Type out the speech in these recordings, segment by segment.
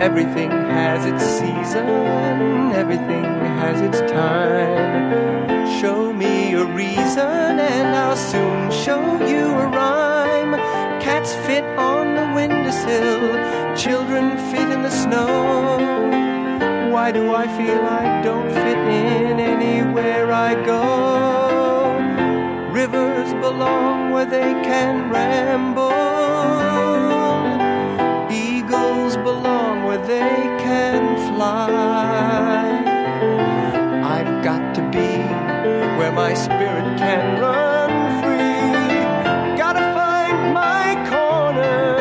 Everything has its season, everything has its time. Show me a reason, and I'll soon show you a rhyme. Cats fit on the windowsill, children fit in the snow. Why do I feel I don't fit in anywhere I go? Rivers belong where they can ramble. Eagles belong where they can fly. I've got to be where my spirit can run free. Gotta find my corner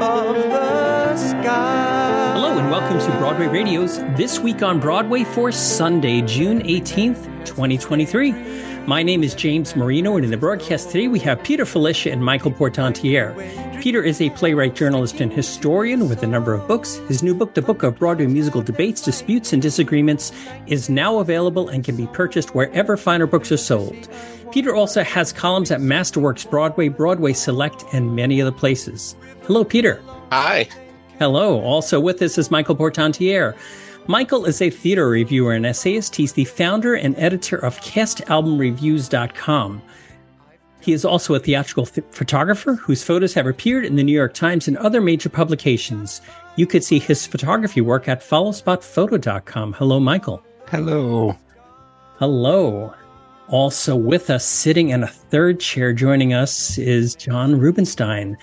of the sky. Hello and welcome to Broadway Radio's This Week on Broadway for Sunday, June 18th, 2023. My name is James Marino, and in the broadcast today we have Peter Filichia and Michael Portantiere. Peter is a playwright, journalist, and historian with a number of books. His new book, The Book of Broadway Musical Debates, Disputes, and Disagreements, is now available and can be purchased wherever finer books are sold. Peter also has columns at Masterworks Broadway, Broadway Select, and many other places. Hello, Peter. Hi. Hello. Also with us is Michael Portantiere. Michael is a theater reviewer and essayist. He's the founder and editor of castalbumreviews.com. He is also a theatrical th- photographer whose photos have appeared in the New York Times and other major publications. You could see his photography work at followspotphoto.com. Hello, Michael. Hello. Hello. Also with us, sitting in a third chair, joining us is John Rubinstein.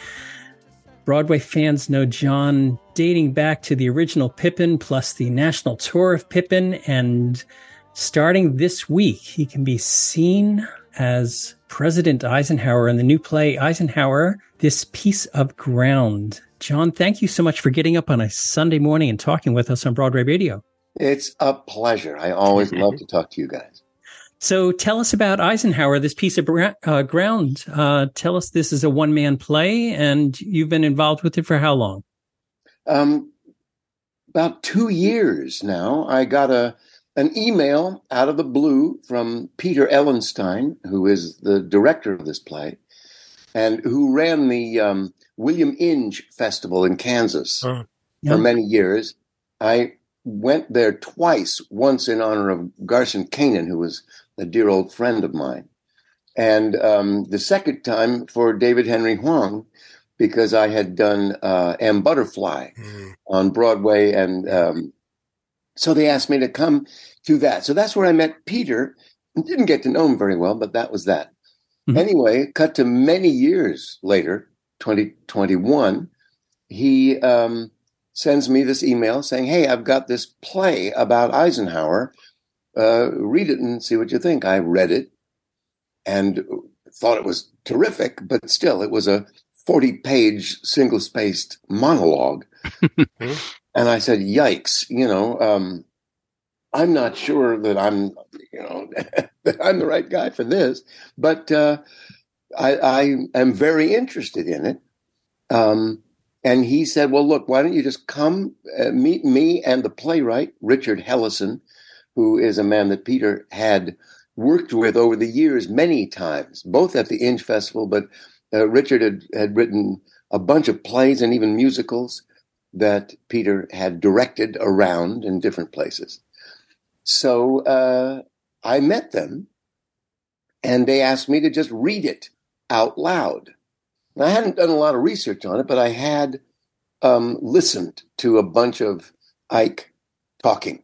Broadway fans know John dating back to the original Pippin plus the national tour of Pippin. And starting this week, he can be seen as President Eisenhower in the new play Eisenhower, This Piece of Ground. John, thank you so much for getting up on a Sunday morning and talking with us on Broadway Radio. It's a pleasure. I always love to talk to you guys. So tell us about Eisenhower, this piece of uh, ground. Uh, tell us this is a one man play and you've been involved with it for how long? Um, about two years now. I got a an email out of the blue from Peter Ellenstein, who is the director of this play, and who ran the um, William Inge Festival in Kansas Uh, Yeah. for many years. I went there twice, once in honor of Garson Kanin, who was a dear old friend of mine, and um, the second time for David Henry Hwang, because I had done uh, M. Butterfly mm, on Broadway, and um, so they asked me to come to that. So that's where I met Peter. Didn't get to know him very well, but that was that. Mhm. Anyway, cut to many years later, 2021, he um, sends me this email saying, "Hey, I've got this play about Eisenhower. Uh, read it and see what you think." I read it and thought it was terrific, but still, it was a 40 page single spaced monologue. and I said, yikes, you know, um, I'm not sure that I'm, you know, that I'm the right guy for this, but uh, I, I am very interested in it. Um, and he said, well, look, why don't you just come uh, meet me and the playwright, Richard Hellesen, who is a man that Peter had worked with over the years many times, both at the Inge Festival, but uh, Richard had, had written a bunch of plays and even musicals that Peter had directed around in different places. So uh, I met them and they asked me to just read it out loud. And I hadn't done a lot of research on it, but I had um, listened to a bunch of Ike talking.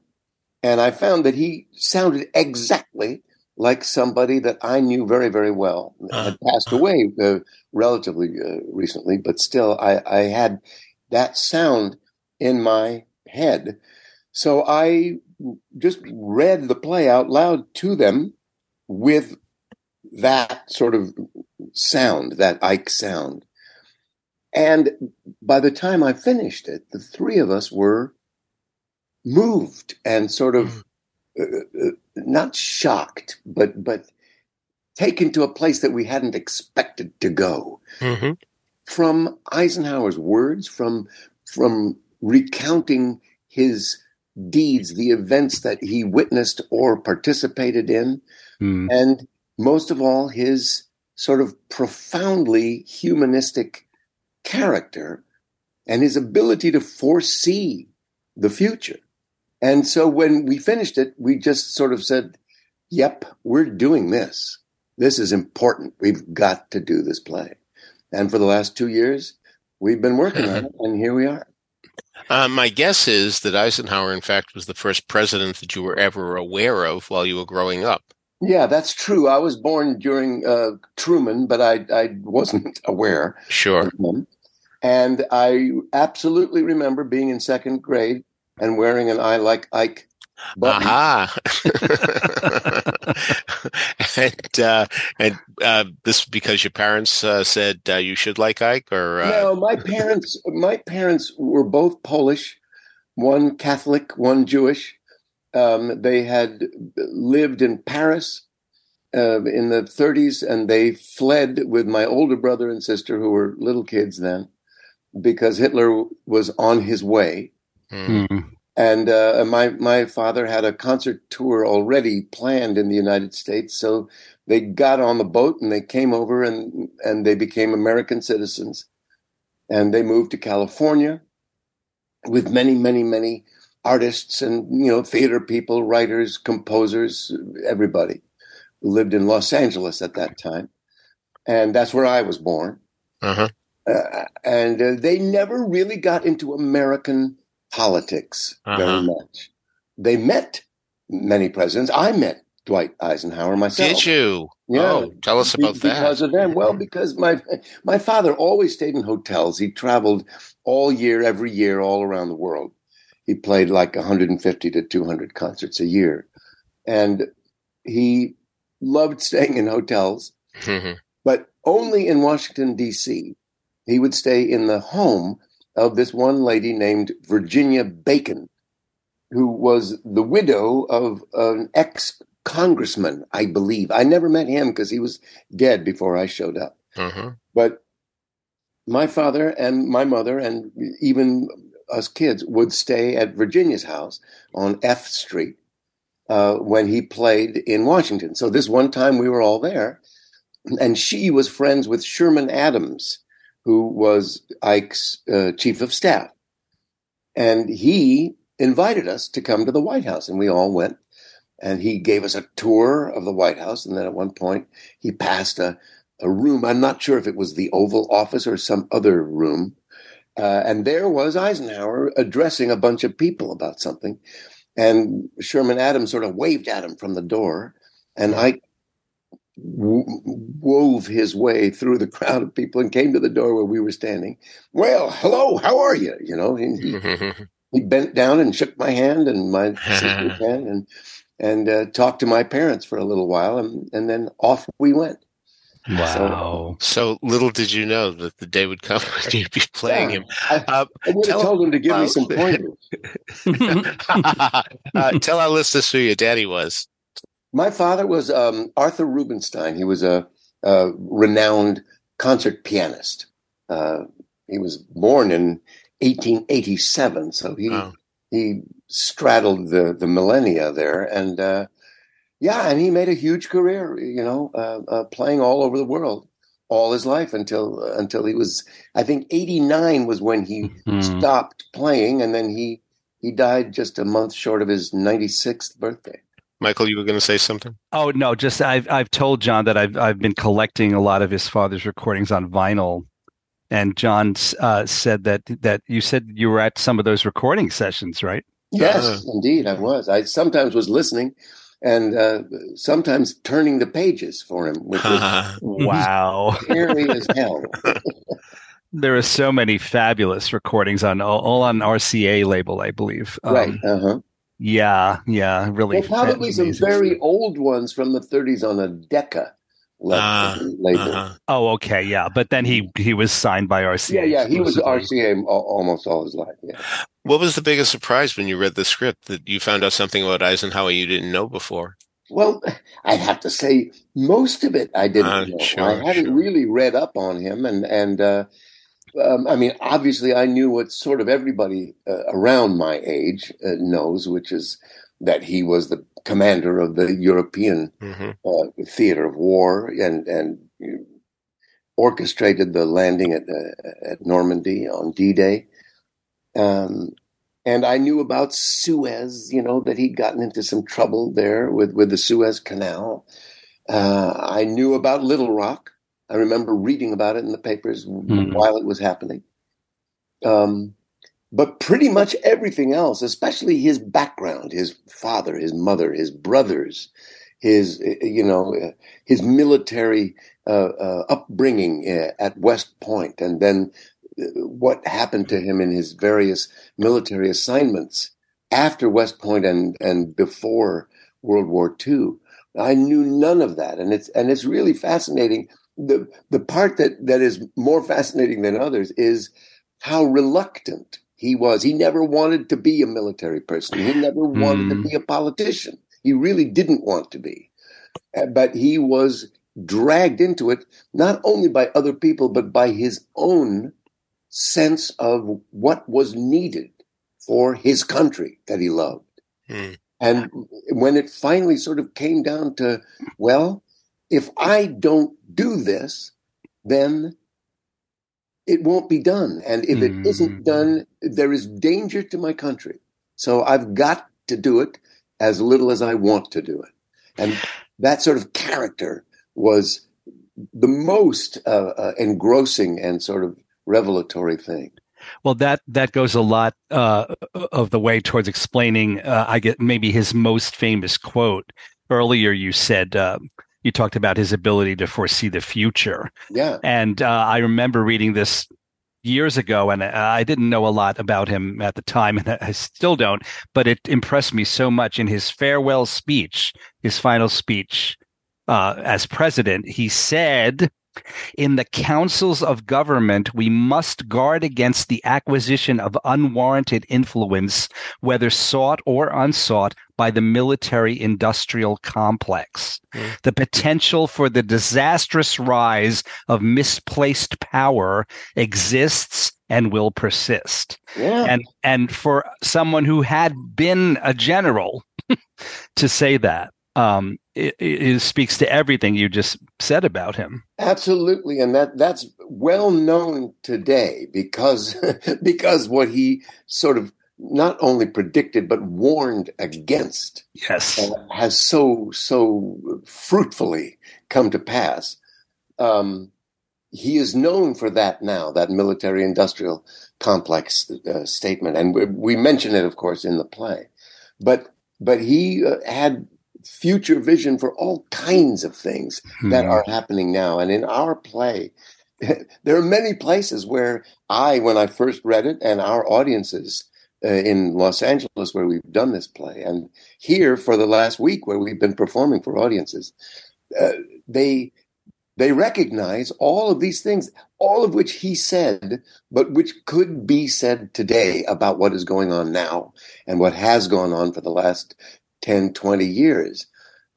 And I found that he sounded exactly like somebody that I knew very, very well. Had passed away uh, relatively uh, recently, but still, I, I had that sound in my head. So I just read the play out loud to them with that sort of sound, that Ike sound. And by the time I finished it, the three of us were moved and sort of uh, uh, not shocked, but but taken to a place that we hadn't expected to go. mhm. From Eisenhower's words, from from recounting his deeds, the events that he witnessed or participated in, Mm. and most of all, his sort of profoundly humanistic character and his ability to foresee the future. And so when we finished it, we just sort of said, yep, we're doing this. This is important. We've got to do this play. And for the last two years, we've been working on it, and here we are. Uh, my guess is that Eisenhower, in fact, was the first president that you were ever aware of while you were growing up. Yeah, that's true. I was born during uh, Truman, but I, I wasn't aware. Sure. And I absolutely remember being in second grade and wearing an I like Ike button. Aha. and uh, and uh, this because your parents uh, said uh, you should like Ike, or uh, No, my parents my parents were both Polish, one Catholic, one Jewish. Um, they had lived in Paris uh, in the 30s, and they fled with my older brother and sister, who were little kids then, because Hitler was on his way. Hmm. And uh, my my father had a concert tour already planned in the United States, so they got on the boat and they came over and and they became American citizens, and they moved to California with many many many artists and you know theater people, writers, composers, everybody who lived in Los Angeles at that time, and that's where I was born. uh-huh. Uh, and uh, they never really got into American politics very Uh-huh. much. They met many presidents. I met Dwight Eisenhower myself. Did you? Yeah. Oh, tell us about Be- that. Because of them. Well, because my my father always stayed in hotels. He traveled all year, every year, all around the world. He played like 150 to 200 concerts a year, and he loved staying in hotels Mhm. but only in Washington, D.C. He would stay in the home of this one lady named Virginia Bacon, who was the widow of an ex congressman, I believe. I never met him because he was dead before I showed up. Mhm. But my father and my mother, and even us kids, would stay at Virginia's house on F Street uh, when he played in Washington. So this one time we were all there, and she was friends with Sherman Adams, who was Ike's uh, chief of staff. And he invited us to come to the White House, and we all went. And he gave us a tour of the White House. And then at one point, he passed a, a room. I'm not sure if it was the Oval Office or some other room. Uh, and there was Eisenhower addressing a bunch of people about something. And Sherman Adams sort of waved at him from the door. And I w- wove his way through the crowd of people and came to the door where we were standing. Well, hello, how are you? You know, and he, he bent down and shook my hand and my sister's hand and and uh, talked to my parents for a little while, and and then off we went. Wow. So little did you know that the day would come when you'd be playing Yeah. him. I, Uh, I would have told him to give me some pointers. uh, tell our listeners who your daddy was. My father was um, Arthur Rubinstein. He was a, a renowned concert pianist. Uh, he was born in 1887, so he Wow. he straddled the the millennia there, and uh, yeah, and he made a huge career. You know, uh, uh, playing all over the world all his life until until he was, I think, 89 was when he Hmm. stopped playing, and then he he died just a month short of his 96th birthday. Michael, you were going to say something? Oh no, just I've I've told John that I've I've been collecting a lot of his father's recordings on vinyl, and John uh, said that that you said you were at some of those recording sessions, right? Yes, Uh. indeed, I was. I sometimes was listening, and uh, sometimes turning the pages for him, which was Wow, scary as hell. there are so many fabulous recordings on all, all on RCA label, I believe. Um, right. Uh huh. Yeah, yeah, really. Well, probably some very stuff. old ones from the 30s on a Decca le- label. Uh-huh. Oh, okay, yeah, but then he he was signed by RCA. Yeah, yeah, he was. RCA almost all his life. Yeah. What was the biggest surprise when you read the script that you found out something about Eisenhower you didn't know before? Well, I'd have to say most of it I didn't Ah, know. sure, I hadn't sure. really read up on him, and and uh, um, I mean, obviously, I knew what sort of everybody uh, around my age uh, knows, which is that he was the commander of the European hmm uh, theater of war and and orchestrated the landing at uh, at Normandy on D-Day. Um, and I knew about Suez, you know, that he'd gotten into some trouble there with, with the Suez Canal. Uh, I knew about Little Rock. I remember reading about it in the papers mm. while it was happening. Um, but pretty much everything else, especially his background, his father, his mother, his brothers, his you know his military uh, uh, upbringing at West Point, and then what happened to him in his various military assignments after West Point and and before World War II. I knew none of that, and it's and it's really fascinating. The The part that that is more fascinating than others is how reluctant he was. He never wanted to be a military person. He never wanted mm. to hmm. be a politician. He really didn't want to be. Uh, but he was dragged into it, not only by other people, but by his own sense of what was needed for his country that he loved. Mm. And when it finally sort of came down to, well, if I don't do this, then it won't be done. And if it mm. isn't done, there is danger to my country. So I've got to do it as little as I want to do it. And that sort of character was the most uh, uh, engrossing and sort of revelatory thing. Well, that that goes a lot uh, of the way towards explaining. Uh, I get maybe his most famous quote. Earlier, you said uh, you talked about his ability to foresee the future. Yeah. And uh, I remember reading this years ago, and I didn't know a lot about him at the time, and I still don't, but it impressed me so much in his farewell speech, his final speech uh, as president. He said, in the councils of government, we must guard against the acquisition of unwarranted influence, whether sought or unsought, by the military industrial complex. Mm. The potential for the disastrous rise of misplaced power exists and will persist. Yeah. And and for someone who had been a general to say that um, it, it, speaks to everything you just said about him. Absolutely, and that that's well known today because because what he sort of not only predicted but warned against yes uh, has so so fruitfully come to pass. Um, he is known for that now, that military industrial complex uh, statement, and we, we mention it, of course, in the play. But but he uh, had future vision for all kinds of things hmm. that are happening now. And in our play, there are many places where I, when I first read it, and our audiences uh, in Los Angeles, where we've done this play, and here for the last week, where we've been performing for audiences, uh, they they recognize all of these things, all of which he said, but which could be said today about what is going on now and what has gone on for the last 10, 20 years.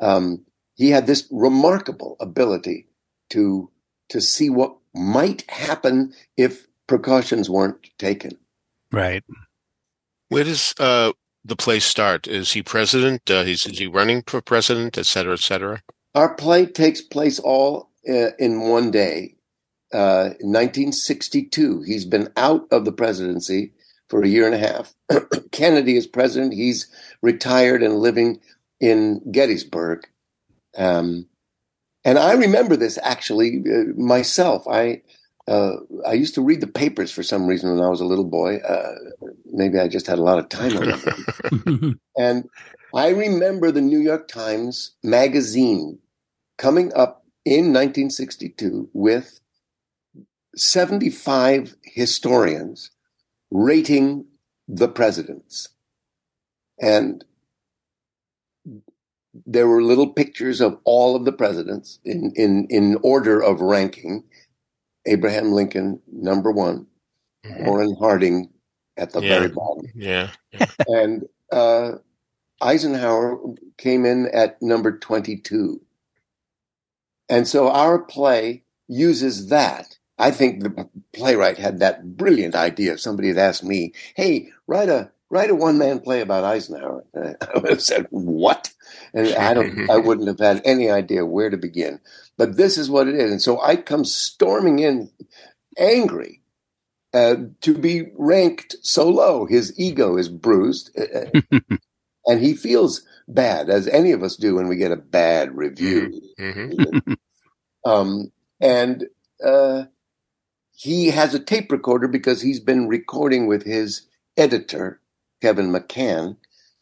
Um, he had this remarkable ability to to see what might happen if precautions weren't taken. Right. Where does uh, the play start? Is he president? Uh, he's, is he running for president, et cetera, et cetera? Our play takes place all uh, in one day. Uh, 1962. He's been out of the presidency for a year and a half. Kennedy is president. He's retired and living in Gettysburg. Um, and I remember this actually uh, myself. I uh, I used to read the papers for some reason when I was a little boy. Uh, maybe I just had a lot of time on and I remember the New York Times magazine coming up in 1962 with 75 historians rating the presidents. And there were little pictures of all of the presidents in, in, in order of ranking. Abraham Lincoln, number one, mm-hmm. Warren Harding at the yeah. very bottom. Yeah. yeah. and uh, Eisenhower came in at number 22. And so our play uses that I think the playwright had that brilliant idea. Somebody had asked me, "Hey, write a write a one man play about Eisenhower," I would have said, "What?" And I don't, I wouldn't have had any idea where to begin. But this is what it is, and so I come storming in, angry, uh, to be ranked so low. His ego is bruised, uh, and he feels bad, as any of us do when we get a bad review. Mhm. Um, and uh, he has a tape recorder because he's been recording with his editor, Kevin McCann,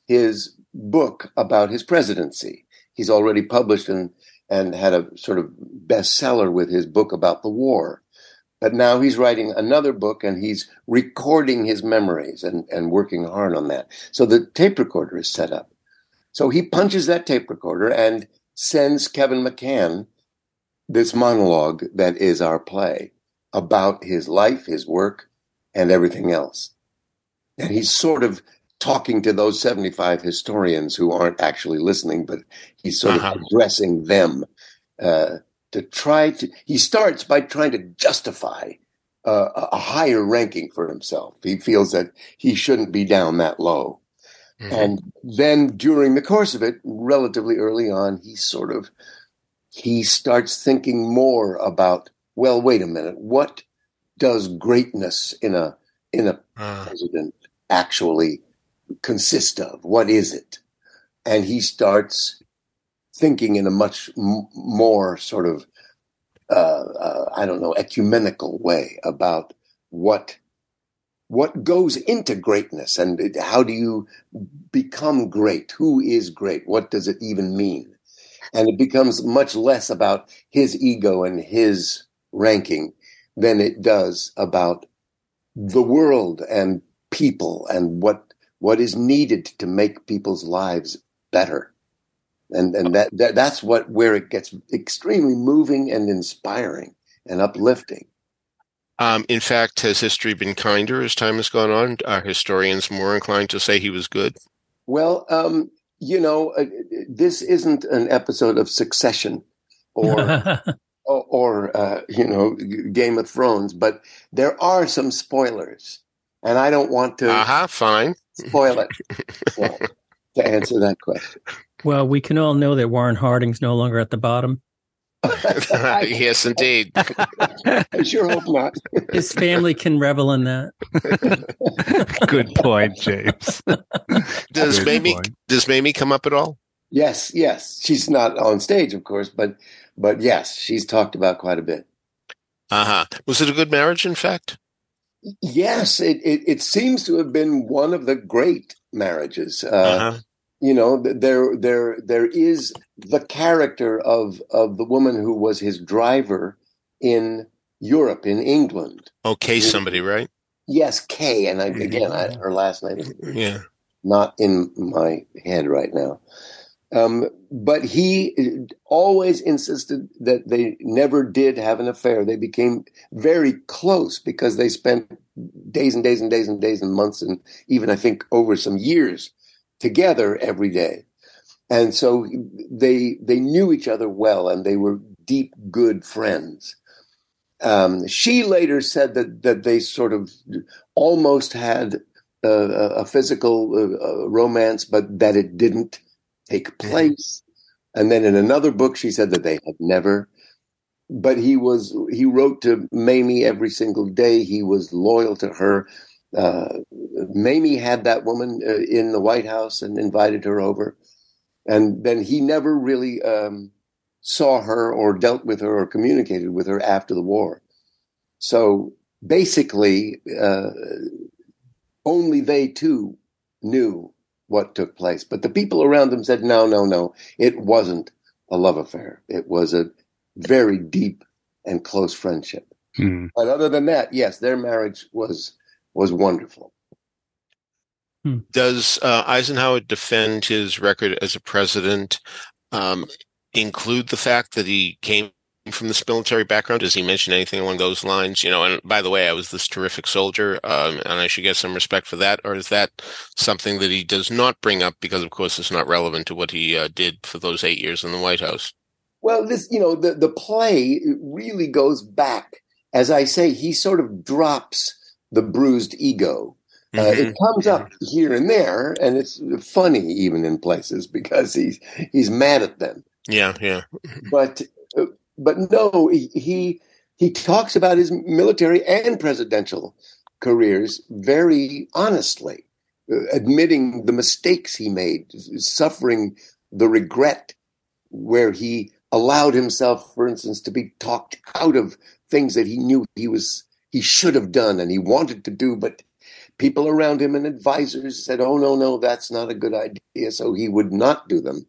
his book about his presidency. He's already published and, and had a sort of bestseller with his book about the war. But now he's writing another book and he's recording his memories and, and working hard on that. So the tape recorder is set up. So he punches that tape recorder and sends Kevin McCann this monologue that is our play about his life, his work, and everything else. And he's sort of talking to those 75 historians who aren't actually listening, but he's sort Uh-huh. of addressing them uh, to try to. He starts by trying to justify uh, a higher ranking for himself. He feels that he shouldn't be down that low. Mhm. And then during the course of it, relatively early on, he sort of he starts thinking more about, well, wait a minute, what does greatness in a in a Uh, president actually consist of? What is it? And he starts thinking in a much m- more sort of uh, uh, I don't know ecumenical way about what what goes into greatness and how do you become great? Who is great? What does it even mean? And it becomes much less about his ego and his ranking than it does about the world and people and what what is needed to make people's lives better. And and that, that that's what where it gets extremely moving and inspiring and uplifting. Um, in fact, has history been kinder as time has gone on? Are historians more inclined to say he was good? Well, um, you know, uh, this isn't an episode of Succession or or, or uh, you know Game of Thrones, but there are some spoilers, and I don't want to Uh huh. Fine. spoil it well, to answer that question. well, we can all know that Warren Harding's no longer at the bottom. Yes, indeed. I sure hope not. His family can revel in that. Good point, James. Does Good Mamie point. does Mamie come up at all? Yes, yes, she's not on stage, of course, but but yes, she's talked about quite a bit. Uh huh. Was it a good marriage? In fact. Yes, it, it, it seems to have been one of the great marriages. Uh, Uh huh. you know, there there there is the character of of the woman who was his driver in Europe, in England. Okay, somebody, right? Yes, Kay, and I, again, I, her last name is Yeah. not in my head right now. Um, but he always insisted that they never did have an affair. They became very close because they spent days and days and days and days and months and even I think over some years together every day. And so they they knew each other well and they were deep good friends. Um, she later said that that they sort of almost had a a physical uh, uh, romance, but that it didn't take place. And then in another book, she said that they had never. But he was he wrote to Mamie every single day. He was loyal to her. Uh, Mamie had that woman uh, in the White House and invited her over, and then he never really um, saw her or dealt with her or communicated with her after the war. So basically, uh, only they two knew what took place. But the people around them said, no, no, no, it wasn't a love affair. It was a very deep and close friendship. Hmm. But other than that, yes, their marriage was was wonderful. Does uh, Eisenhower defend his record as a president? Um, include the fact that he came from this military background? Does he mention anything along those lines? You know, and by the way, I was this terrific soldier, um, and I should get some respect for that. Or is that something that he does not bring up because, of course, it's not relevant to what he uh, did for those eight years in the White House? Well, this, you know, the, the play really goes back. As I say, he sort of drops the bruised ego. Uh, Mhm. it comes up here and there, and it's funny even in places because he's he's mad at them. Yeah, yeah. But uh, but no, he, he talks about his military and presidential careers very honestly, uh, admitting the mistakes he made, suffering the regret where he allowed himself, for instance, to be talked out of things that he knew he was he should have done and he wanted to do, but people around him and advisors said, "Oh no, no, that's not a good idea," so he would not do them,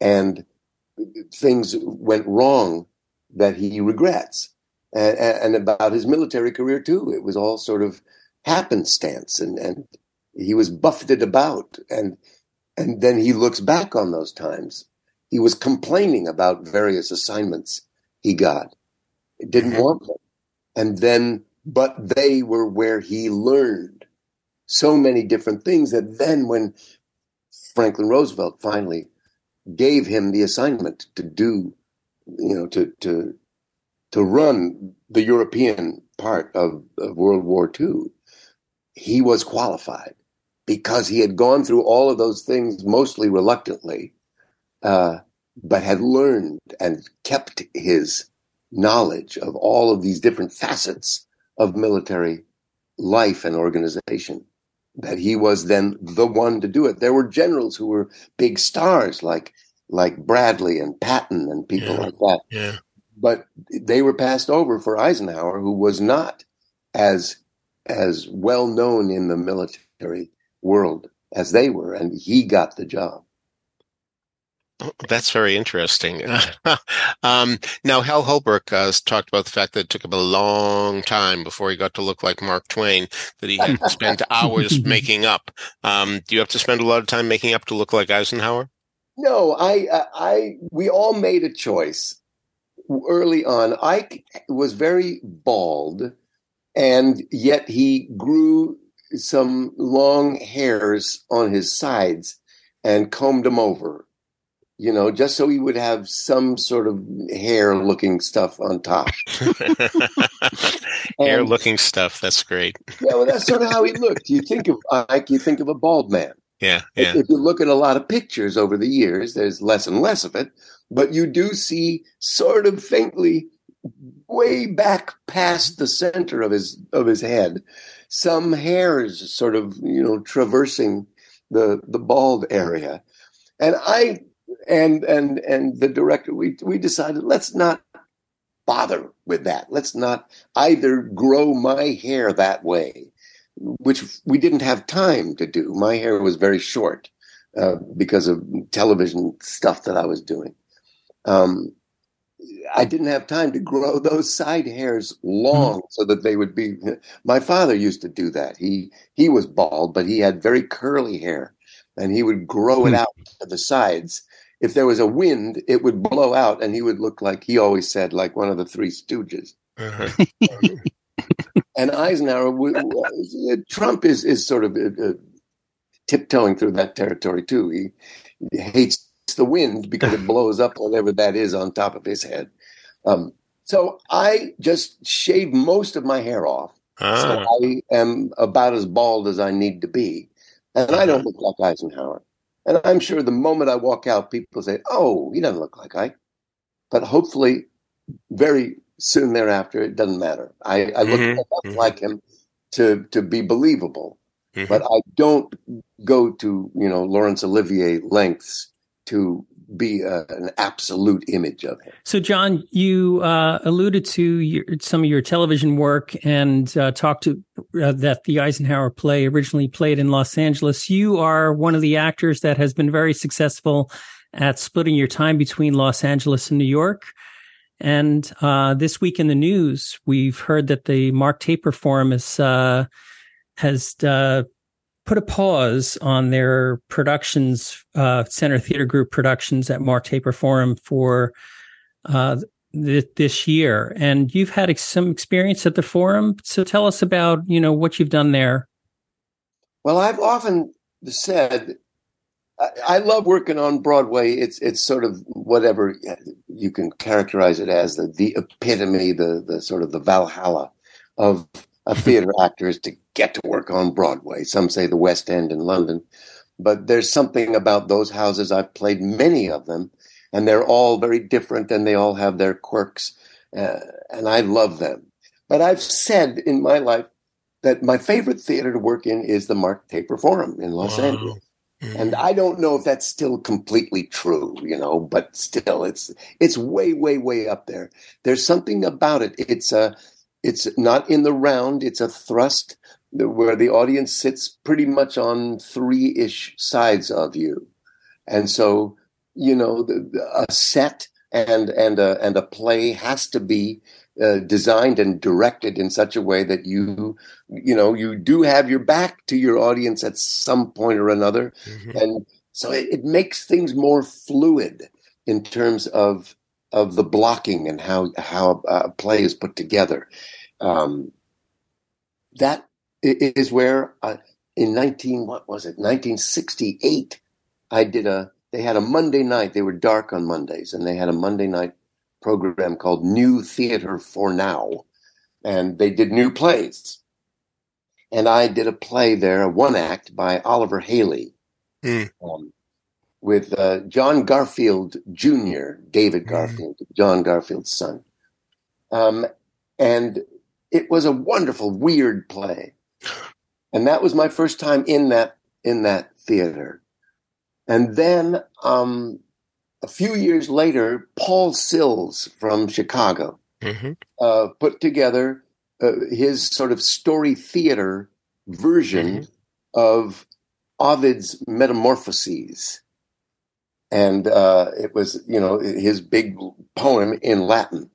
and things went wrong that he regrets and, and about his military career too. It was all sort of happenstance, and and he was buffeted about, and and then he looks back on those times. He was complaining about various assignments he got, didn't mm-hmm. want them, and then but they were where he learned so many different things that then when Franklin Roosevelt finally gave him the assignment to do, you know, to to to run the European part of, of World War II, he was qualified because he had gone through all of those things mostly reluctantly, uh, but had learned and kept his knowledge of all of these different facets of military life and organization. That he was then the one to do it. There were generals who were big stars like like Bradley and Patton and people yeah. like that. Yeah but they were passed over for Eisenhower, who was not as as well known in the military world as they were, and he got the job. Oh, that's very interesting. um, now, Hal Holbrook uh, talked about the fact that it took him a long time before he got to look like Mark Twain, that he had spent hours making up. Um, do you have to spend a lot of time making up to look like Eisenhower? No, I, uh, I, we all made a choice early on, Ike was very bald, and yet he grew some long hairs on his sides and combed them over, you know, just so he would have some sort of hair looking stuff on top. hair looking stuff. That's great. yeah, well, that's sort of how he looked. You think of Ike, you think of a bald man. Yeah, yeah. If, if you look at a lot of pictures over the years, there's less and less of it but you do see sort of faintly way back past the center of his of his head some hairs sort of you know traversing the the bald area. And i and and and the director we we decided let's not bother with that. Let's not either grow my hair that way which we didn't have time to do my hair was very short uh, because of television stuff that i was doing um, I didn't have time to grow those side hairs long mm-hmm. so that they would be. My father used to do that. He he was bald, but he had very curly hair, and he would grow it hmm. out to the sides. If there was a wind, it would blow out, and he would look like he always said, like one of the Three Stooges. Uh-huh. and Eisenhower, Trump is is sort of uh, uh, tiptoeing through that territory too. He, he hates the wind because it blows up whatever that is on top of his head. Um, so I just shave most of my hair off. Ah. So I am about as bald as I need to be. And I don't look like Eisenhower. And I'm sure the moment I walk out, people say, oh, he doesn't look like Ike. But hopefully, very soon thereafter, it doesn't matter. I, I look mm-hmm. enough mm-hmm. like him to, to be believable. Mm-hmm. But I don't go to, you know, Laurence Olivier lengths to be a, an absolute image of him. So, John, you uh, alluded to your, some of your television work and uh, talked to uh, that the Eisenhower play originally played in Los Angeles. You are one of the actors that has been very successful at splitting your time between Los Angeles and New York. And uh, this week in the news, we've heard that the Mark Taper Forum is, uh, has uh, put a pause on their productions, uh, Center Theater Group productions at Mark Taper Forum for uh, th- this year. And you've had ex- some experience at the forum. So tell us about, you know, what you've done there. Well, I've often said I, love working on Broadway. It's it's sort of whatever you can characterize it as the the epitome, the the sort of the Valhalla of a theater actor is to get to work on Broadway. Some say the West End in London. But there's something about those houses. I've played many of them, and they're all very different and they all have their quirks. uh, and I love them. But I've said in my life that my favorite theater to work in is the Mark Taper Forum in Los wow. Angeles. Mm-hmm. And I don't know if that's still completely true, you know, but still it's it's way, way, way up there. There's something about it. It's a it's not in the round, it's a thrust where the audience sits pretty much on three-ish sides of you. And so, you know, the, a set and and a and a play has to be uh, designed and directed in such a way that you you know you do have your back to your audience at some point or another. Mm-hmm. and so it, it, makes things more fluid in terms of of the blocking and how how a play is put together. Um, that is where uh, in 19 what was it? 1968 i did a they had a monday night. They were dark on mondays and they had a monday night program called New Theater for Now, and they did new plays. And I did a play there, a one act by Oliver Hailey, mm. um, with uh, John Garfield Jr., David hmm. Garfield, mm. John Garfield's son. Um, and it was a wonderful, weird play. And that was my first time in that in that theater. And then um, a few years later, Paul Sills from Chicago mm-hmm. uh, put together uh, his sort of story theater version mm-hmm. of Ovid's Metamorphoses. And uh, it was, you know, his big poem in Latin.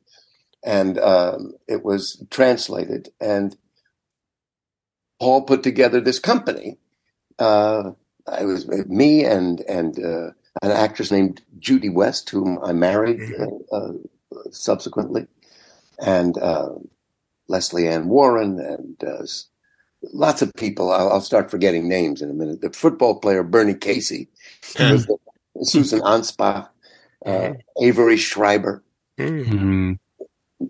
And um, it was translated. And Paul put together this company. Uh, it was me and and uh, an actress named Judy West, whom I married uh, uh, subsequently, and uh, Lesley Ann Warren, and uh, lots of people. I'll, I'll, start forgetting names in a minute. The football player Bernie Casey, the, Susan Anspach, uh. Avery Schreiber, mm-hmm.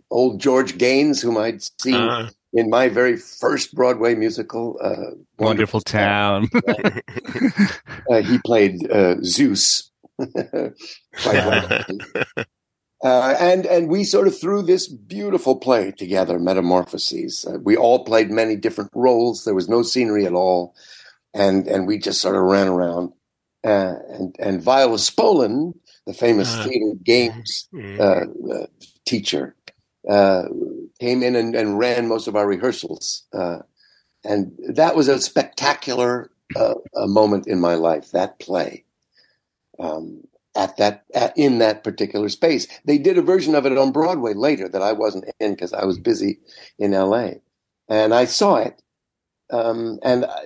old George Gaynes, whom I'd seen uh-huh in my very first Broadway musical, uh, Wonderful, Wonderful Town. uh, he played uh, Zeus. uh, and and we sort of threw this beautiful play together, Metamorphoses. Uh, we all played many different roles. There was no scenery at all, and and we just sort of ran around. Uh, and and Viola Spolin, the famous uh, theater games teacher, uh, came in and, and, ran most of our rehearsals. Uh, and that was a spectacular uh, a moment in my life, that play. Um, at that at, in that particular space. They did a version of it on Broadway later that I wasn't in because I was busy in LA. And I saw it. Um, and I,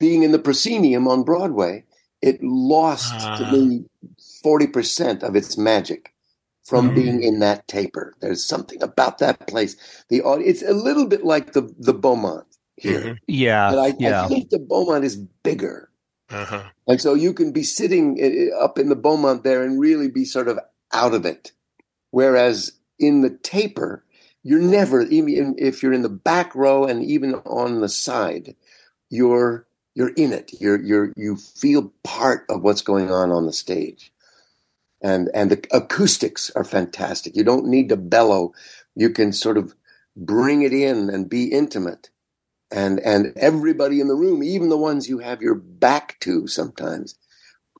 being in the proscenium on Broadway, it lost uh. to ah. me 40% of its magic from mm. being in that taper. There's something about that place. The it's a little bit like the the Beaumont here. Mm-hmm. Yeah, but I, yeah. I, think the Beaumont is bigger, uh-huh. and so you can be sitting eh, eh, up in the Beaumont there and really be sort of out of it. Whereas in the taper, you're never even if you're in the back row and even on the side, you're you're in it. You're you're you feel part of what's going on on the stage and and the acoustics are fantastic. You don't need to bellow. You can sort of bring it in and be intimate. And and everybody in the room, even the ones you have your back to sometimes,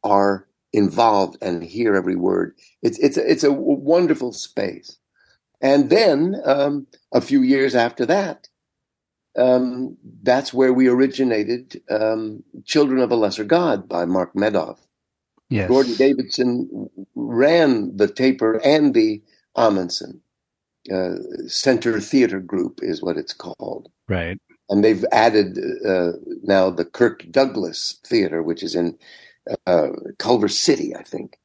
are involved and hear every word. It's it's a, it's a wonderful space. And then um, a few years after that, um, that's where we originated um, "Children of a Lesser God" by Mark Medoff. Yes. Gordon Davidson ran the Taper and the Ahmanson uh, Center Theater Group, is what it's called. Right. And they've added uh, now the Kirk Douglas Theater, which is in uh, Culver City, I think,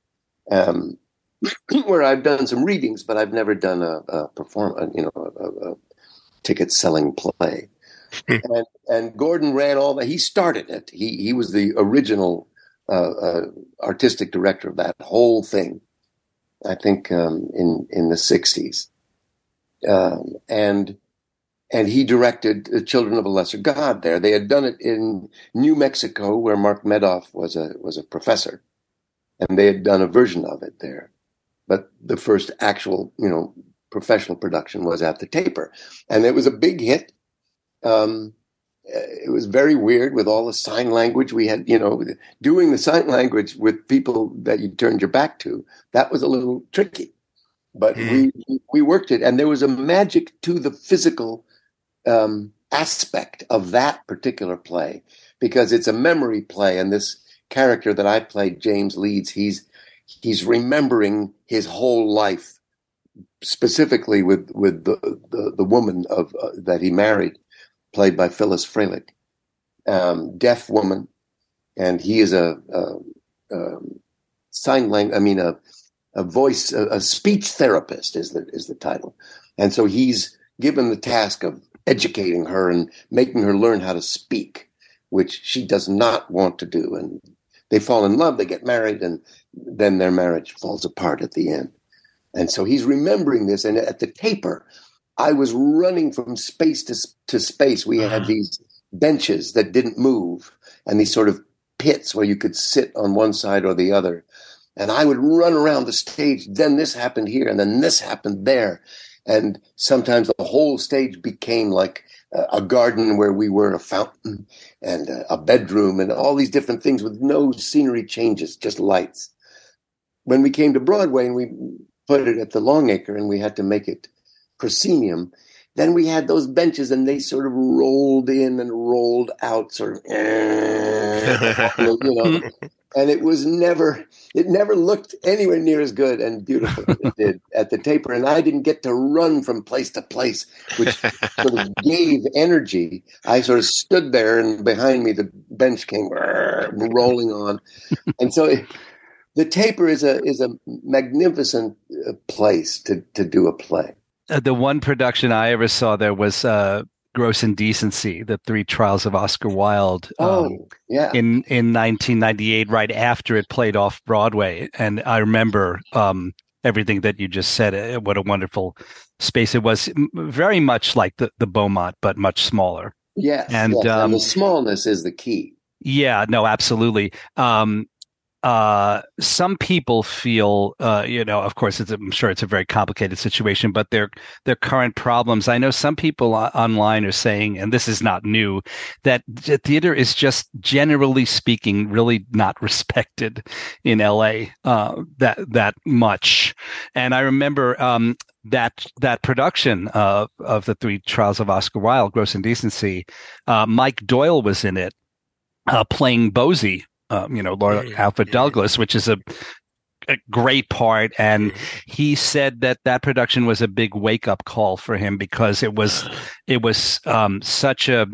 um, where I've done some readings, but I've never done a, a perform, you know, a, a ticket selling play. and, and Gordon ran all that. He started it. He he was the original uh, artistic director of that whole thing. I think um, in in the '60s, um, and and he directed the Children of a Lesser God. There, they had done it in New Mexico, where Mark Medoff was a was a professor, and they had done a version of it there. But the first actual, you know, professional production was at the Taper, and it was a big hit. Um, it was very weird with all the sign language we had. You know, doing the sign language with people that you turned your back to that was a little tricky, but mm. we we worked it, and there was a magic to the physical um, aspect of that particular play because it's a memory play, and this character that I played, James Leeds, he's he's remembering his whole life, specifically with with the the, the woman of uh, that he married, played by Phyllis Frelich, um, deaf woman, and he is a, a, a sign language. I mean, a a voice, a, a speech therapist is the is the title, and so he's given the task of educating her and making her learn how to speak, which she does not want to do, and they fall in love, they get married, and then their marriage falls apart at the end. And so he's remembering this. And at the taper, I was running from space to, to space. We had uh-huh. these benches that didn't move and these sort of pits where you could sit on one side or the other. And I would run around the stage. Then this happened here, and then this happened there. And sometimes the whole stage became like a garden where we were, a fountain, and a bedroom, and all these different things with no scenery changes, just lights. When we came to Broadway and we put it at the Longacre and we had to make it proscenium, then we had those benches and they sort of rolled in and rolled out, sort of, you know, and it was never it never looked anywhere near as good and beautiful as it did at the Taper. And i didn't get to run from place to place which sort of gave energy. I sort of stood there and behind me the bench came rolling on. And so it, the Taper is a is a magnificent uh, place to to do a play the one production i ever saw there was uh Gross Indecency, the three trials of Oscar Wilde. Oh, um, yeah. In in 1998, right after it played off Broadway, and I remember um, everything that you just said. Uh, what a wonderful space it was. Very much like the the Beaumont, but much smaller. Yes, and, yes. Um, and the smallness is the key. Yeah, no, absolutely. Um, uh, some people feel, uh, you know, of course, I'm sure it's a very complicated situation, but their their current problems. I know some people online are saying, and this is not new, that theater is just generally speaking really not respected in LA uh, that that much. And I remember um, that that production of of the Three Trials of Oscar Wilde, Gross Indecency. Uh, Mike Doyle was in it, uh, playing Bosie um, you know, Lord mm-hmm. Alfred Douglas, which is a, a great part. And he said that that production was a big wake up call for him because it was, it was um, such a,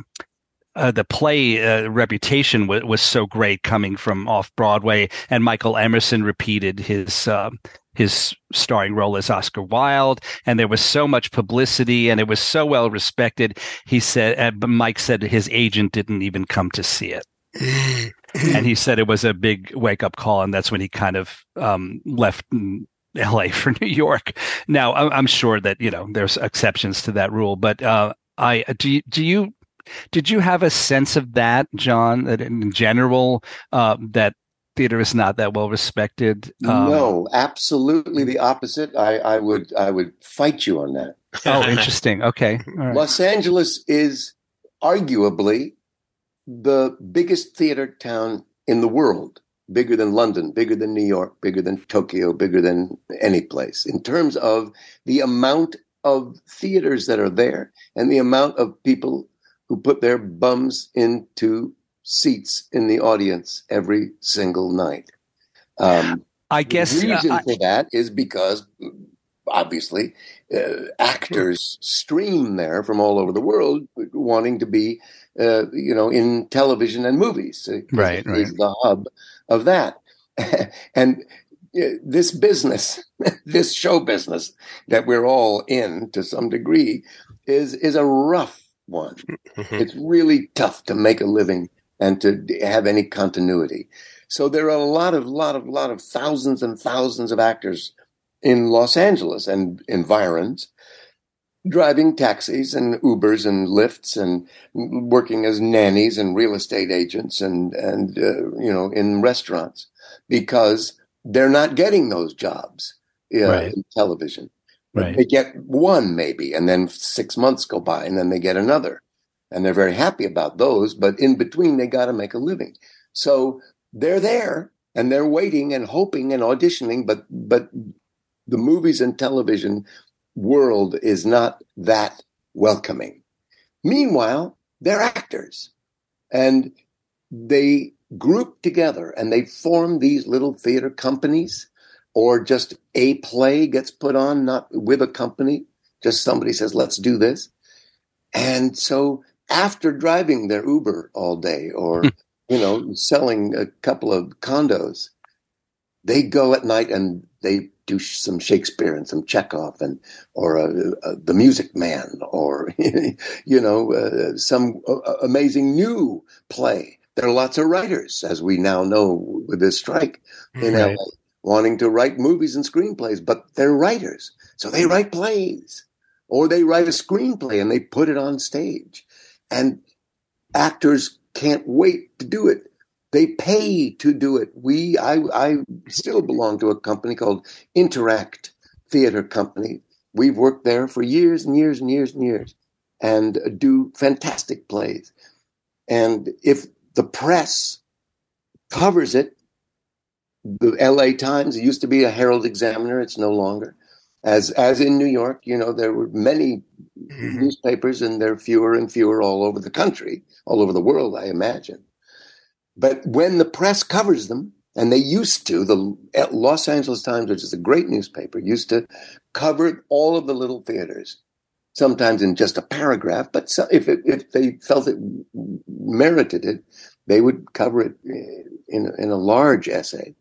uh, the play uh, reputation w- was so great coming from off Broadway, and Michael Emerson repeated his uh, his starring role as Oscar Wilde, and there was so much publicity, and it was so well respected. He said, uh, Mike said his agent didn't even come to see it. And he said it was a big wake up call, and that's when he kind of um, left L.A. for New York. Now, I'm sure that you know there's exceptions to that rule, but uh, I do. You, do you did you have a sense of that, John? That in general, uh, that theater is not that well respected. Um, no, absolutely the opposite. I, I would I would fight you on that. oh, interesting. Okay, right. Los Angeles is arguably the biggest theater town in the world, bigger than London, bigger than New York, bigger than Tokyo, bigger than any place, in terms of the amount of theaters that are there and the amount of people who put their bums into seats in the audience every single night. Um, I guess the reason uh, I, for that is because obviously uh, actors stream there from all over the world wanting to be uh, you know, in television and movies. Right, right. Is the hub of that. and uh, this business, this show business that we're all in to some degree, is is a rough one. Mm-hmm. It's really tough to make a living and to have any continuity. So there are a lot of lot of lot of thousands and thousands of actors in Los Angeles and environs driving taxis and Ubers and Lyfts and working as nannies and real estate agents and and uh, you know in restaurants because they're not getting those jobs uh, right. in television. Right. They get one maybe, and then six months go by, and then they get another, and they're very happy about those. But in between, they got to make a living, so they're there and they're waiting and hoping and auditioning. But but the movies and television world is not that welcoming. Meanwhile, they're actors, and they group together and they form these little theater companies or just a play gets put on, not with a company, just somebody says, let's do this. And so after driving their Uber all day or, hmm. you know, selling a couple of condos, they go at night and they do some Shakespeare and some Chekhov and, or uh, uh, The Music Man or, you know, uh, some uh, amazing new play. There are lots of writers, as we now know with this strike in Right. LA wanting to write movies and screenplays, but they're writers. So they write plays or they write a screenplay and they put it on stage. And actors can't wait to do it. They pay to do it. We, I, I still belong to a company called Interact Theater Company. We've worked there for years and years and years and years and do fantastic plays. And if the press covers it, the LA Times. It used to be a Herald Examiner. It's no longer. As as in New York, you know, there were many mm-hmm. newspapers, and there are fewer and fewer all over the country, all over the world, I imagine. But when the press covers them, and they used to, the Los Angeles Times, which is a great newspaper, used to cover all of the little theaters, sometimes in just a paragraph. But so, if it, if they felt it merited it, they would cover it eh, in in a large essay.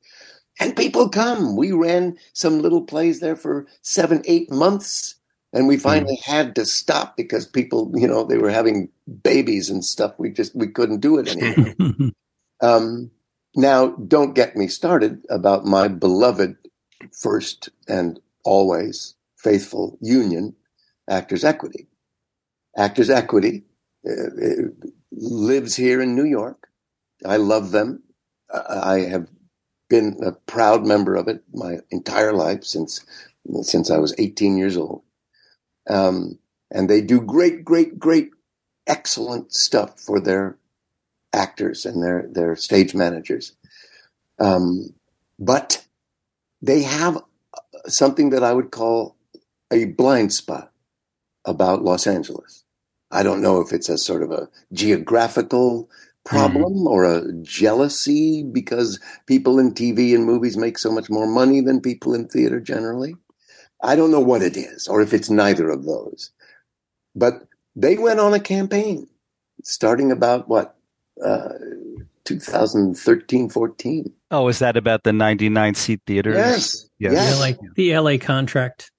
And people come. We ran some little plays there for seven, eight months. And we hmm. finally had to stop because people, you know, they were having babies and stuff. We just, we couldn't do it anymore. um, now, don't get me started about my beloved first and always faithful union, Actors Equity. Actors Equity uh, lives here in New York. I love them. I have been a proud member of it my entire life since since I was 18 years old. Um, and they do great, great, great, excellent stuff for their actors and their their stage managers. Um, but they have something that I would call a blind spot about Los Angeles. I don't know if it's a sort of a geographical problem mm. or a jealousy because people in TV and movies make so much more money than people in theater generally. I don't know what it is or if it's neither of those. But they went on a campaign starting about what, uh, 2013, 14. Oh, is that about the 99 seat theaters? Yes. Yes. yes. Yeah, like the LA contract.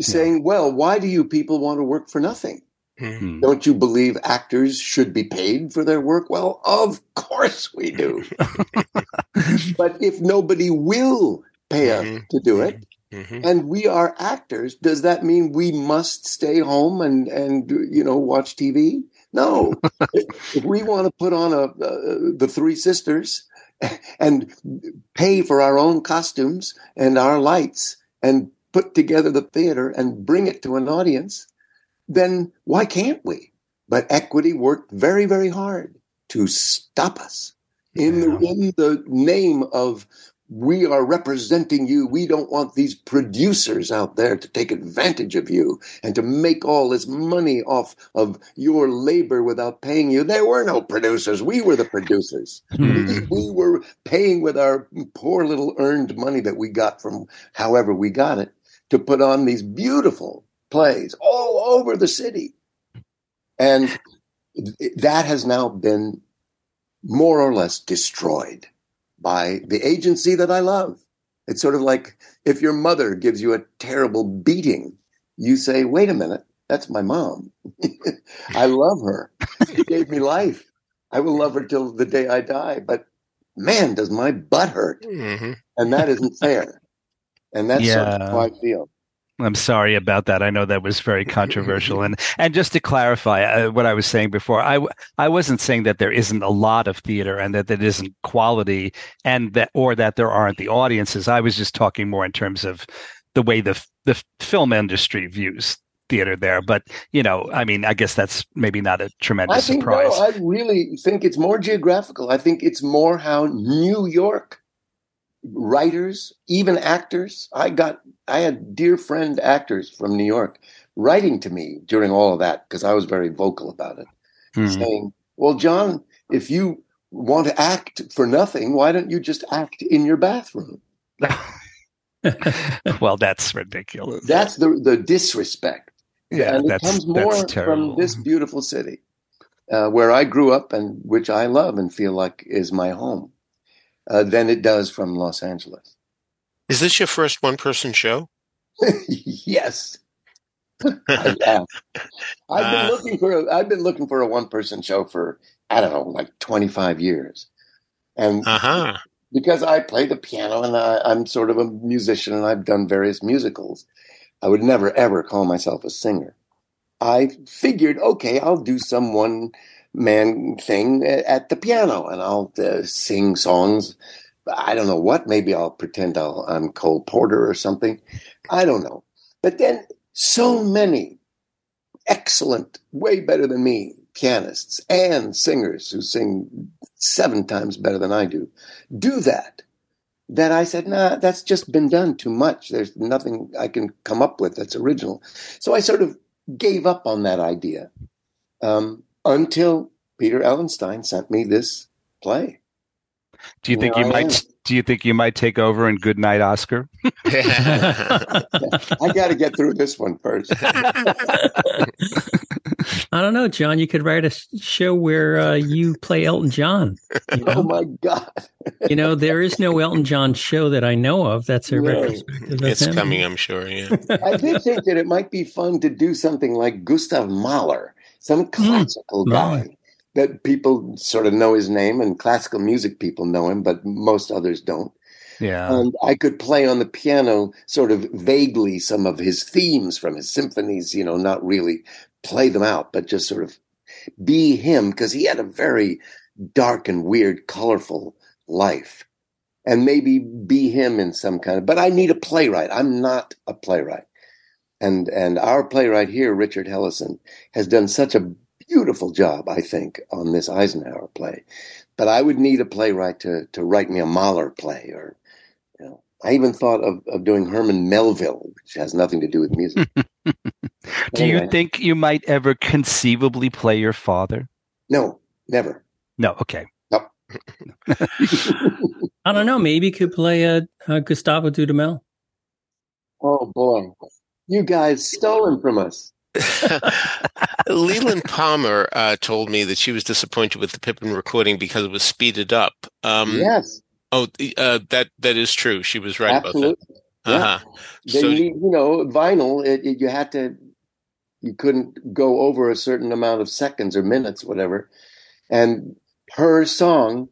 Saying, well, why do you people want to work for nothing? Hmm. Don't you believe actors should be paid for their work? Well, of course we do. but if nobody will pay us Mhm. to do it, Mhm. and we are actors, does that mean we must stay home and and you know watch TV? No. if we want to put on a uh, the Three Sisters and pay for our own costumes and our lights and put together the theater and bring it to an audience, then why can't we? But equity worked very, very hard to stop us in the in the name of we are representing you. We don't want these producers out there to take advantage of you and to make all this money off of your labor without paying you. There were no producers. We were the producers. Hmm. we, we were paying with our poor little earned money that we got from however we got it to put on these beautiful plays all over the city. And that has now been more or less destroyed by the agency that I love. It's sort of like if your mother gives you a terrible beating, you say, wait a minute, that's my mom. I love her. She gave me life. I will love her till the day I die. But man, does my butt hurt. Mhm. And that isn't fair. And that's sort of Yeah. how I feel. I'm sorry about that. I know that was very controversial. and and just to clarify uh, what I was saying before, I w- I wasn't saying that there isn't a lot of theater and that there isn't quality and that or that there aren't the audiences. I was just talking more in terms of the way the the film industry views theater there. But you know, I mean, I guess that's maybe not a tremendous I think surprise. no, I really think it's more geographical. I think it's more how New York writers, even actors. I got I had dear friend actors from New York writing to me during all of that because I was very vocal about it, Hmm. saying, "Well, John, if you want to act for nothing, why don't you just act in your bathroom?" well, that's ridiculous. That's the the disrespect. yeah, and it comes more from this beautiful city uh, where I grew up and which I love and feel like is my home uh, than it does from Los Angeles. Is this your first one person show? yes. I have. I've been Uh. looking for a, I've been looking for a one person show for I don't know like 25 years. And Uh huh. because I play the piano and I, I'm sort of a musician and I've done various musicals, I would never ever call myself a singer. I figured, okay, I'll do some one man thing at the piano and I'll uh, sing songs. I don't know what. Maybe I'll pretend I'll, I'm Cole Porter or something. I don't know. But then so many excellent, way better than me pianists and singers who sing seven times better than I do do that. That I said, nah, that's just been done too much. There's nothing I can come up with that's original. So I sort of gave up on that idea um, until Peter Ellenstein sent me this play. do you think Here you I might? Do you think you might take over in Good Night, Oscar? I got to get through this one first. I don't know, John. You could write a show where uh, you play Elton John. You Oh my God. you know, there is no Elton John show that I know of that's a No. retrospective it's him. coming, I'm sure. Yeah. I did think that it might be fun to do something like Gustav Mahler, some hmm. classical Mahler. guy that people sort of know his name and classical music people know him, but most others don't. Yeah. And I could play on the piano sort of vaguely some of his themes from his symphonies, you know, not really play them out, but just sort of be him because he had a very dark and weird, colorful life. And maybe be him in some kind of, but I need a playwright. I'm not a playwright. And, and our playwright here, Richard Hellesen, has done such a beautiful job, I think, on this Eisenhower play. But I would need a playwright to, to write me a Mahler play or, you know, I even thought of, of doing Herman Melville, which has nothing to do with music. do you think you might ever conceivably play your father? No, never. No. Okay. I don't know. Maybe you could play a, a Gustavo Dudamel. Oh boy, you guys stolen from us. Leland Palmer uh, told me that she was disappointed with the Pippin recording because it was speeded up. Um, yes, Oh, uh, that that is true. She was right absolutely. about that. Uh-huh. They So- need, you know, vinyl. It, it- you had to, you couldn't go over a certain amount of seconds or minutes, whatever. And her song,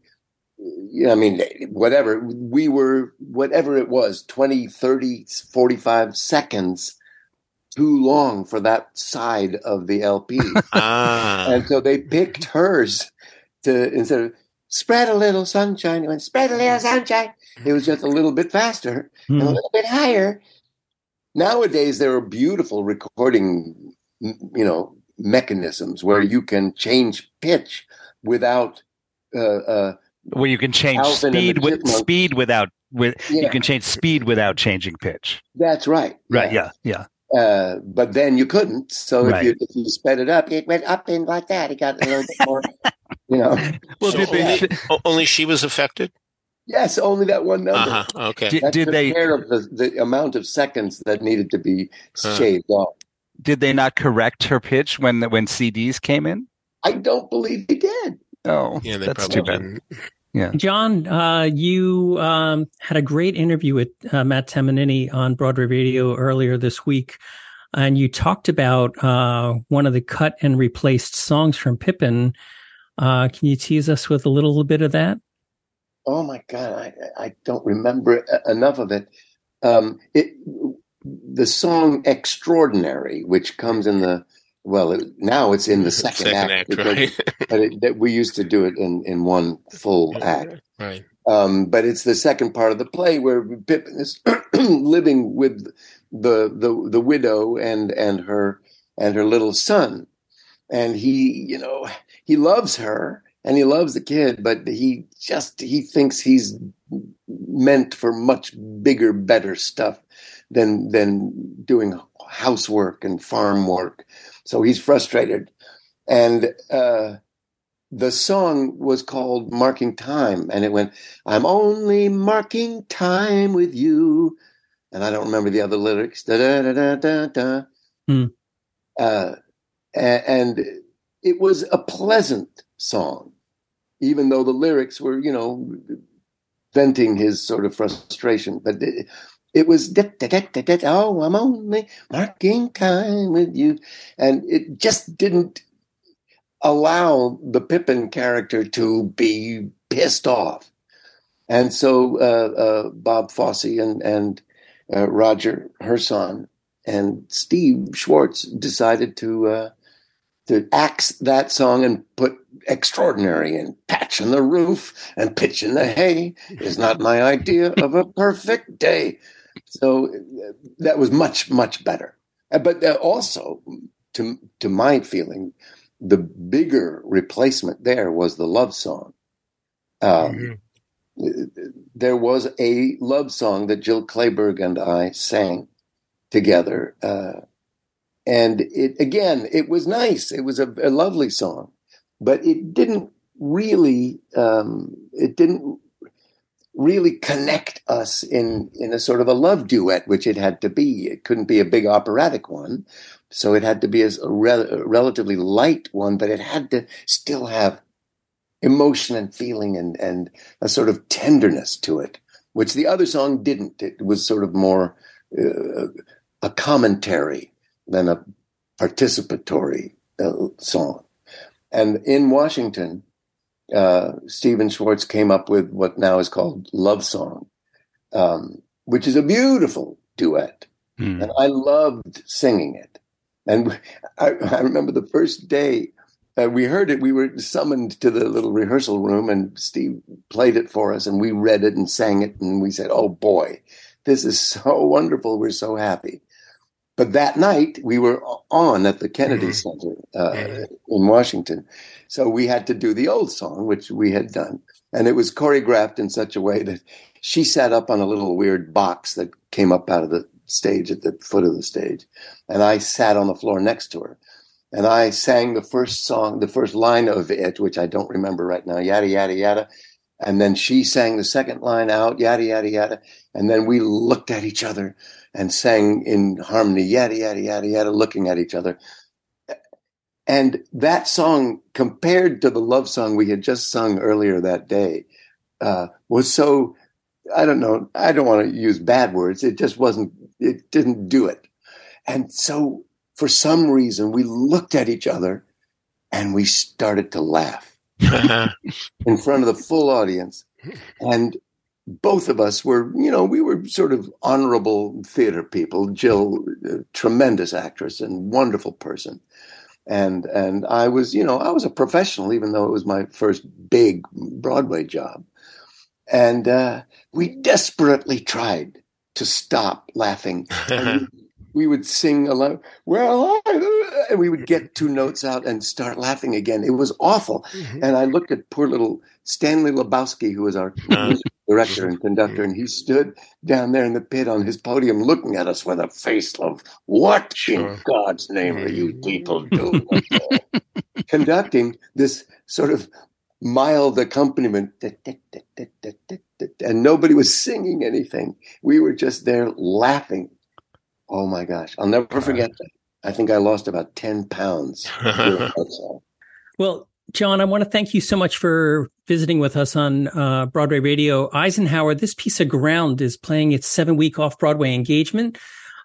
I mean, whatever, we were, whatever it was, 20, 30, 45 seconds too long for that side of the LP. Ah, and so they picked hers to, instead of spread a little sunshine, it went spread a little sunshine. It was just a little bit faster and a Hmm. little bit higher. Nowadays, there are beautiful recording, you know, mechanisms where you can change pitch without. Uh, uh, Where you can change Alvin speed with speed without with Yeah. you can change speed without changing pitch. that's right. Right. Yeah. Yeah. Uh, but then you couldn't. So Right. if you if you sped it up, it went up and like that. It got a little bit more. You know. Well, So did they only, only she was affected. Yes, only that one number. Uh huh. Okay. did, That did they care of the, the amount of seconds that needed to be Huh. shaved off? did they not correct her pitch when the, when CDs came in? I don't believe they did. Oh, Yeah, they that's probably too bad. Didn't. John, uh, you um, had a great interview with uh, Matt Tamanini on Broadway Radio earlier this week, and you talked about uh, one of the cut and replaced songs from Pippin. Uh, can you tease us with a little bit of that? Oh my God, I, I don't remember e- enough of it. Um, it. The song "Extraordinary," which comes in the well, it, now it's in the second, Second act, act, because- right? but it, that we used to do it in in one full act. right. Um, but it's the second part of the play where Pippin is living with the the the widow and and her and her little son, and he you know he loves her and he loves the kid, but he just he thinks he's meant for much bigger, better stuff than than doing housework and farm work. So he's frustrated, and uh, the song was called "Marking Time," and it went, "I'm only marking time with you," and I don't remember the other lyrics. Da da da da da da. Hmm. Uh, and it was a pleasant song even though the lyrics were, you know, venting his sort of frustration. But it, was, oh, I'm only marking time with you. And it just didn't allow the Pippin character to be pissed off. And so uh, uh, Bob Fosse and, and uh, Roger Hirson and Steve Schwartz decided to uh, to axe that song and put extraordinary and patch on the roof and pitch in the hay is not my idea of a perfect day. So that was much, much better. Uh, but uh, also, to, to my feeling, the bigger replacement there was the love song. Um, mm-hmm. There was a love song that Jill Clayburgh and I sang together. Uh, and it again, it was nice. It was a, a lovely song, but it didn't really, um, it didn't really connect us in in a sort of a love duet, which it had to be. It couldn't be a big operatic one, so it had to be a, re- a relatively light one, but it had to still have emotion and feeling and and a sort of tenderness to it, which the other song didn't. It was sort of more uh, a commentary than a participatory uh, song. And in Washington, uh, Stephen Schwartz came up with what now is called Love Song, um, which is a beautiful duet. Mm. And I loved singing it. And I, I remember the first day uh, we heard it, we were summoned to the little rehearsal room, and Steve played it for us, and we read it and sang it, and we said, "Oh boy, this is so wonderful! We're so happy." But that night we were on at the Kennedy mm-hmm. Center uh, in Washington. So we had to do the old song, which we had done. And it was choreographed in such a way that she sat up on a little weird box that came up out of the stage at the foot of the stage. And I sat on the floor next to her. And I sang the first song, the first line of it, which I don't remember right now, yada, yada, yada. And then she sang the second line out, yada, yada, yada. And then we looked at each other and sang in harmony, yada, yada, yada, yada, looking at each other. And that song, compared to the love song we had just sung earlier that day, uh, was so, I don't know, I don't want to use bad words. It just wasn't, it didn't do it. And so for some reason, we looked at each other and we started to laugh in front of the full audience. And both of us were, you know, we were sort of honorable theater people. Jill, tremendous actress and wonderful person. And and I was, you know, I was a professional, even though it was my first big Broadway job. And uh, we desperately tried to stop laughing. we would sing along. Well, and we would get two notes out and start laughing again. It was awful. Mm-hmm. And I looked at poor little Stanley Lebowsky, who was our uh, director and conductor, and he stood down there in the pit on his podium looking at us with a face of, What sure. in God's name are you mm-hmm. people doing? Conducting this sort of mild accompaniment, and nobody was singing anything. We were just there laughing. Oh my gosh. I'll never forget that. I think I lost about 10 pounds. well, John, I want to thank you so much for visiting with us on uh, Broadway Radio. Eisenhower, this piece of ground is playing its seven week off Broadway engagement.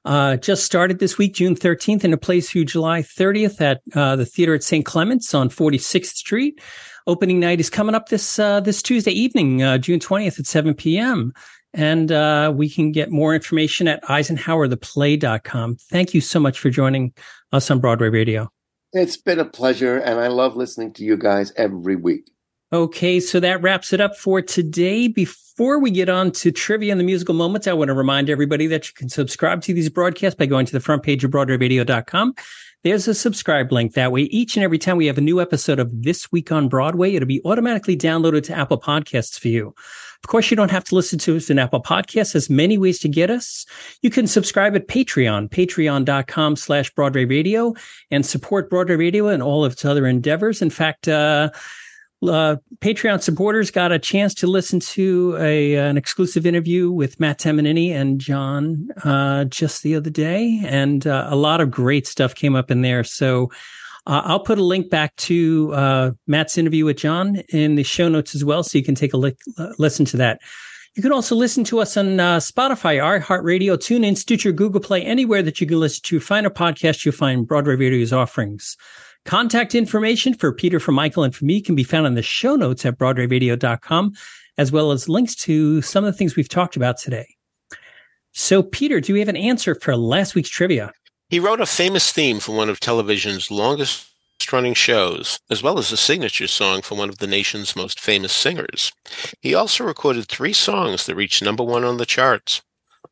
Uh, just started this week, June 13th, and it plays through July 30th at uh, the theater at St. Clement's on 46th Street. Opening night is coming up this uh, this Tuesday evening, uh, June 20th at 7 p.m. And uh, we can get more information at eisenhowertheplay.com. Thank you so much for joining us on Broadway Radio. It's been a pleasure, and I love listening to you guys every week. Okay, so that wraps it up for today. Before we get on to trivia and the musical moments, I want to remind everybody that you can subscribe to these broadcasts by going to the front page of BroadwayRadio.com. There's a subscribe link. That way, each and every time we have a new episode of This Week on Broadway, it'll be automatically downloaded to Apple Podcasts for you. Of course, you don't have to listen to us in Apple Podcasts. There's many ways to get us. You can subscribe at Patreon, patreon.com slash Broadway Radio and support Broadway Radio and all of its other endeavors. In fact, uh, uh, Patreon supporters got a chance to listen to a an exclusive interview with Matt Tamanini and John uh, just the other day, and uh, a lot of great stuff came up in there. So uh, I'll put a link back to uh, Matt's interview with John in the show notes as well, so you can take a li- uh, listen to that. You can also listen to us on Spotify, iHeartRadio, TuneIn, Stitcher, Google Play, anywhere that you can listen to. Find a podcast, you'll find Broadway Radio's offerings. Contact information for Peter, for Michael, and for me can be found in the show notes at BroadwayRadio.com, as well as links to some of the things we've talked about today. So, Peter, do we have an answer for last week's trivia? He wrote a famous theme for one of television's longest running shows, as well as a signature song for one of the nation's most famous singers. He also recorded three songs that reached number one on the charts.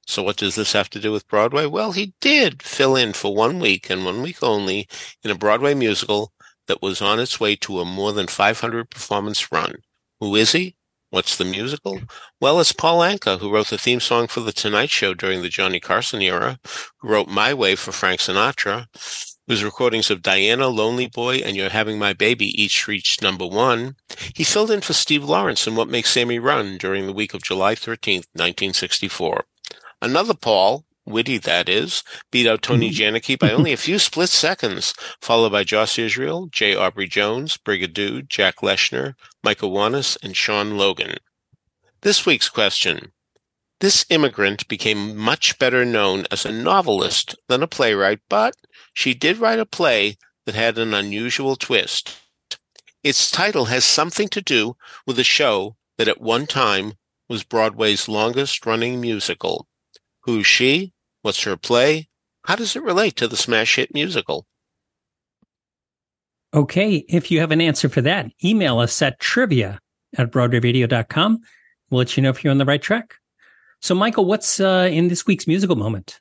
So what does this have to do with Broadway? Well, he did fill in for one week and one week only in a Broadway musical that was on its way to a more than 500 performance run. Who is he? What's the musical? Well, it's Paul Anka, who wrote the theme song for The Tonight Show during the Johnny Carson era, who wrote My Way for Frank Sinatra, whose recordings of Diana, Lonely Boy, and You're Having My Baby each reached number one. He filled in for Steve Lawrence in What Makes Sammy Run during the week of July 13th, 1964. Another Paul, witty that is, beat out Tony mm-hmm. Janicki by only a few split seconds, followed by Joss Israel, J. Aubrey Jones, Brigadoon, Jack Leshner, Michael Wanis, and Sean Logan. This week's question. This immigrant became much better known as a novelist than a playwright, but she did write a play that had an unusual twist. Its title has something to do with a show that at one time was Broadway's longest running musical. Who's she? What's her play? How does it relate to the smash hit musical? Okay, if you have an answer for that, email us at trivia at broadwayradio.com. We'll let you know if you're on the right track. So, Michael, what's uh, in this week's musical moment?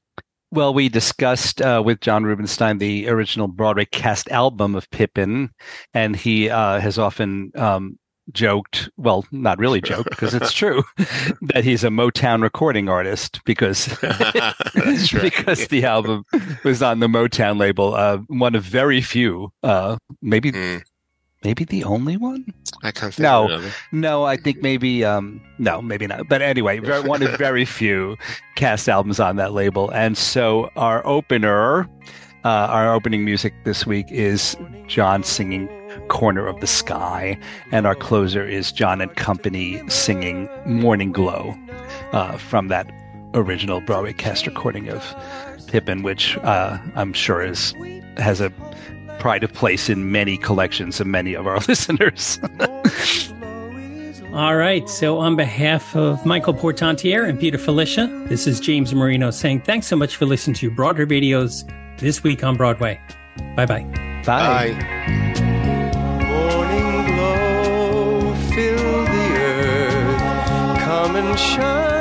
Well, we discussed uh, with John Rubinstein the original Broadway cast album of Pippin, and he uh, has often um, joked, well, not really joked because it's true, that he's a Motown recording artist because because the album was on the Motown label. Uh, one of very few, uh, maybe mm. maybe the only one. I can't think no, no. I think maybe um, no, maybe not. But anyway, one of very few cast albums on that label, and so our opener. Uh, our opening music this week is John singing Corner of the Sky. And our closer is John and Company singing Morning Glow uh, from that original Broadway cast recording of Pippin, which uh, I'm sure is has a pride of place in many collections of many of our listeners. All right. So, on behalf of Michael Portantiere and Peter Filichia, this is James Marino saying thanks so much for listening to Broadway Radio's This Week on Broadway. Bye-bye. Bye bye. Shine.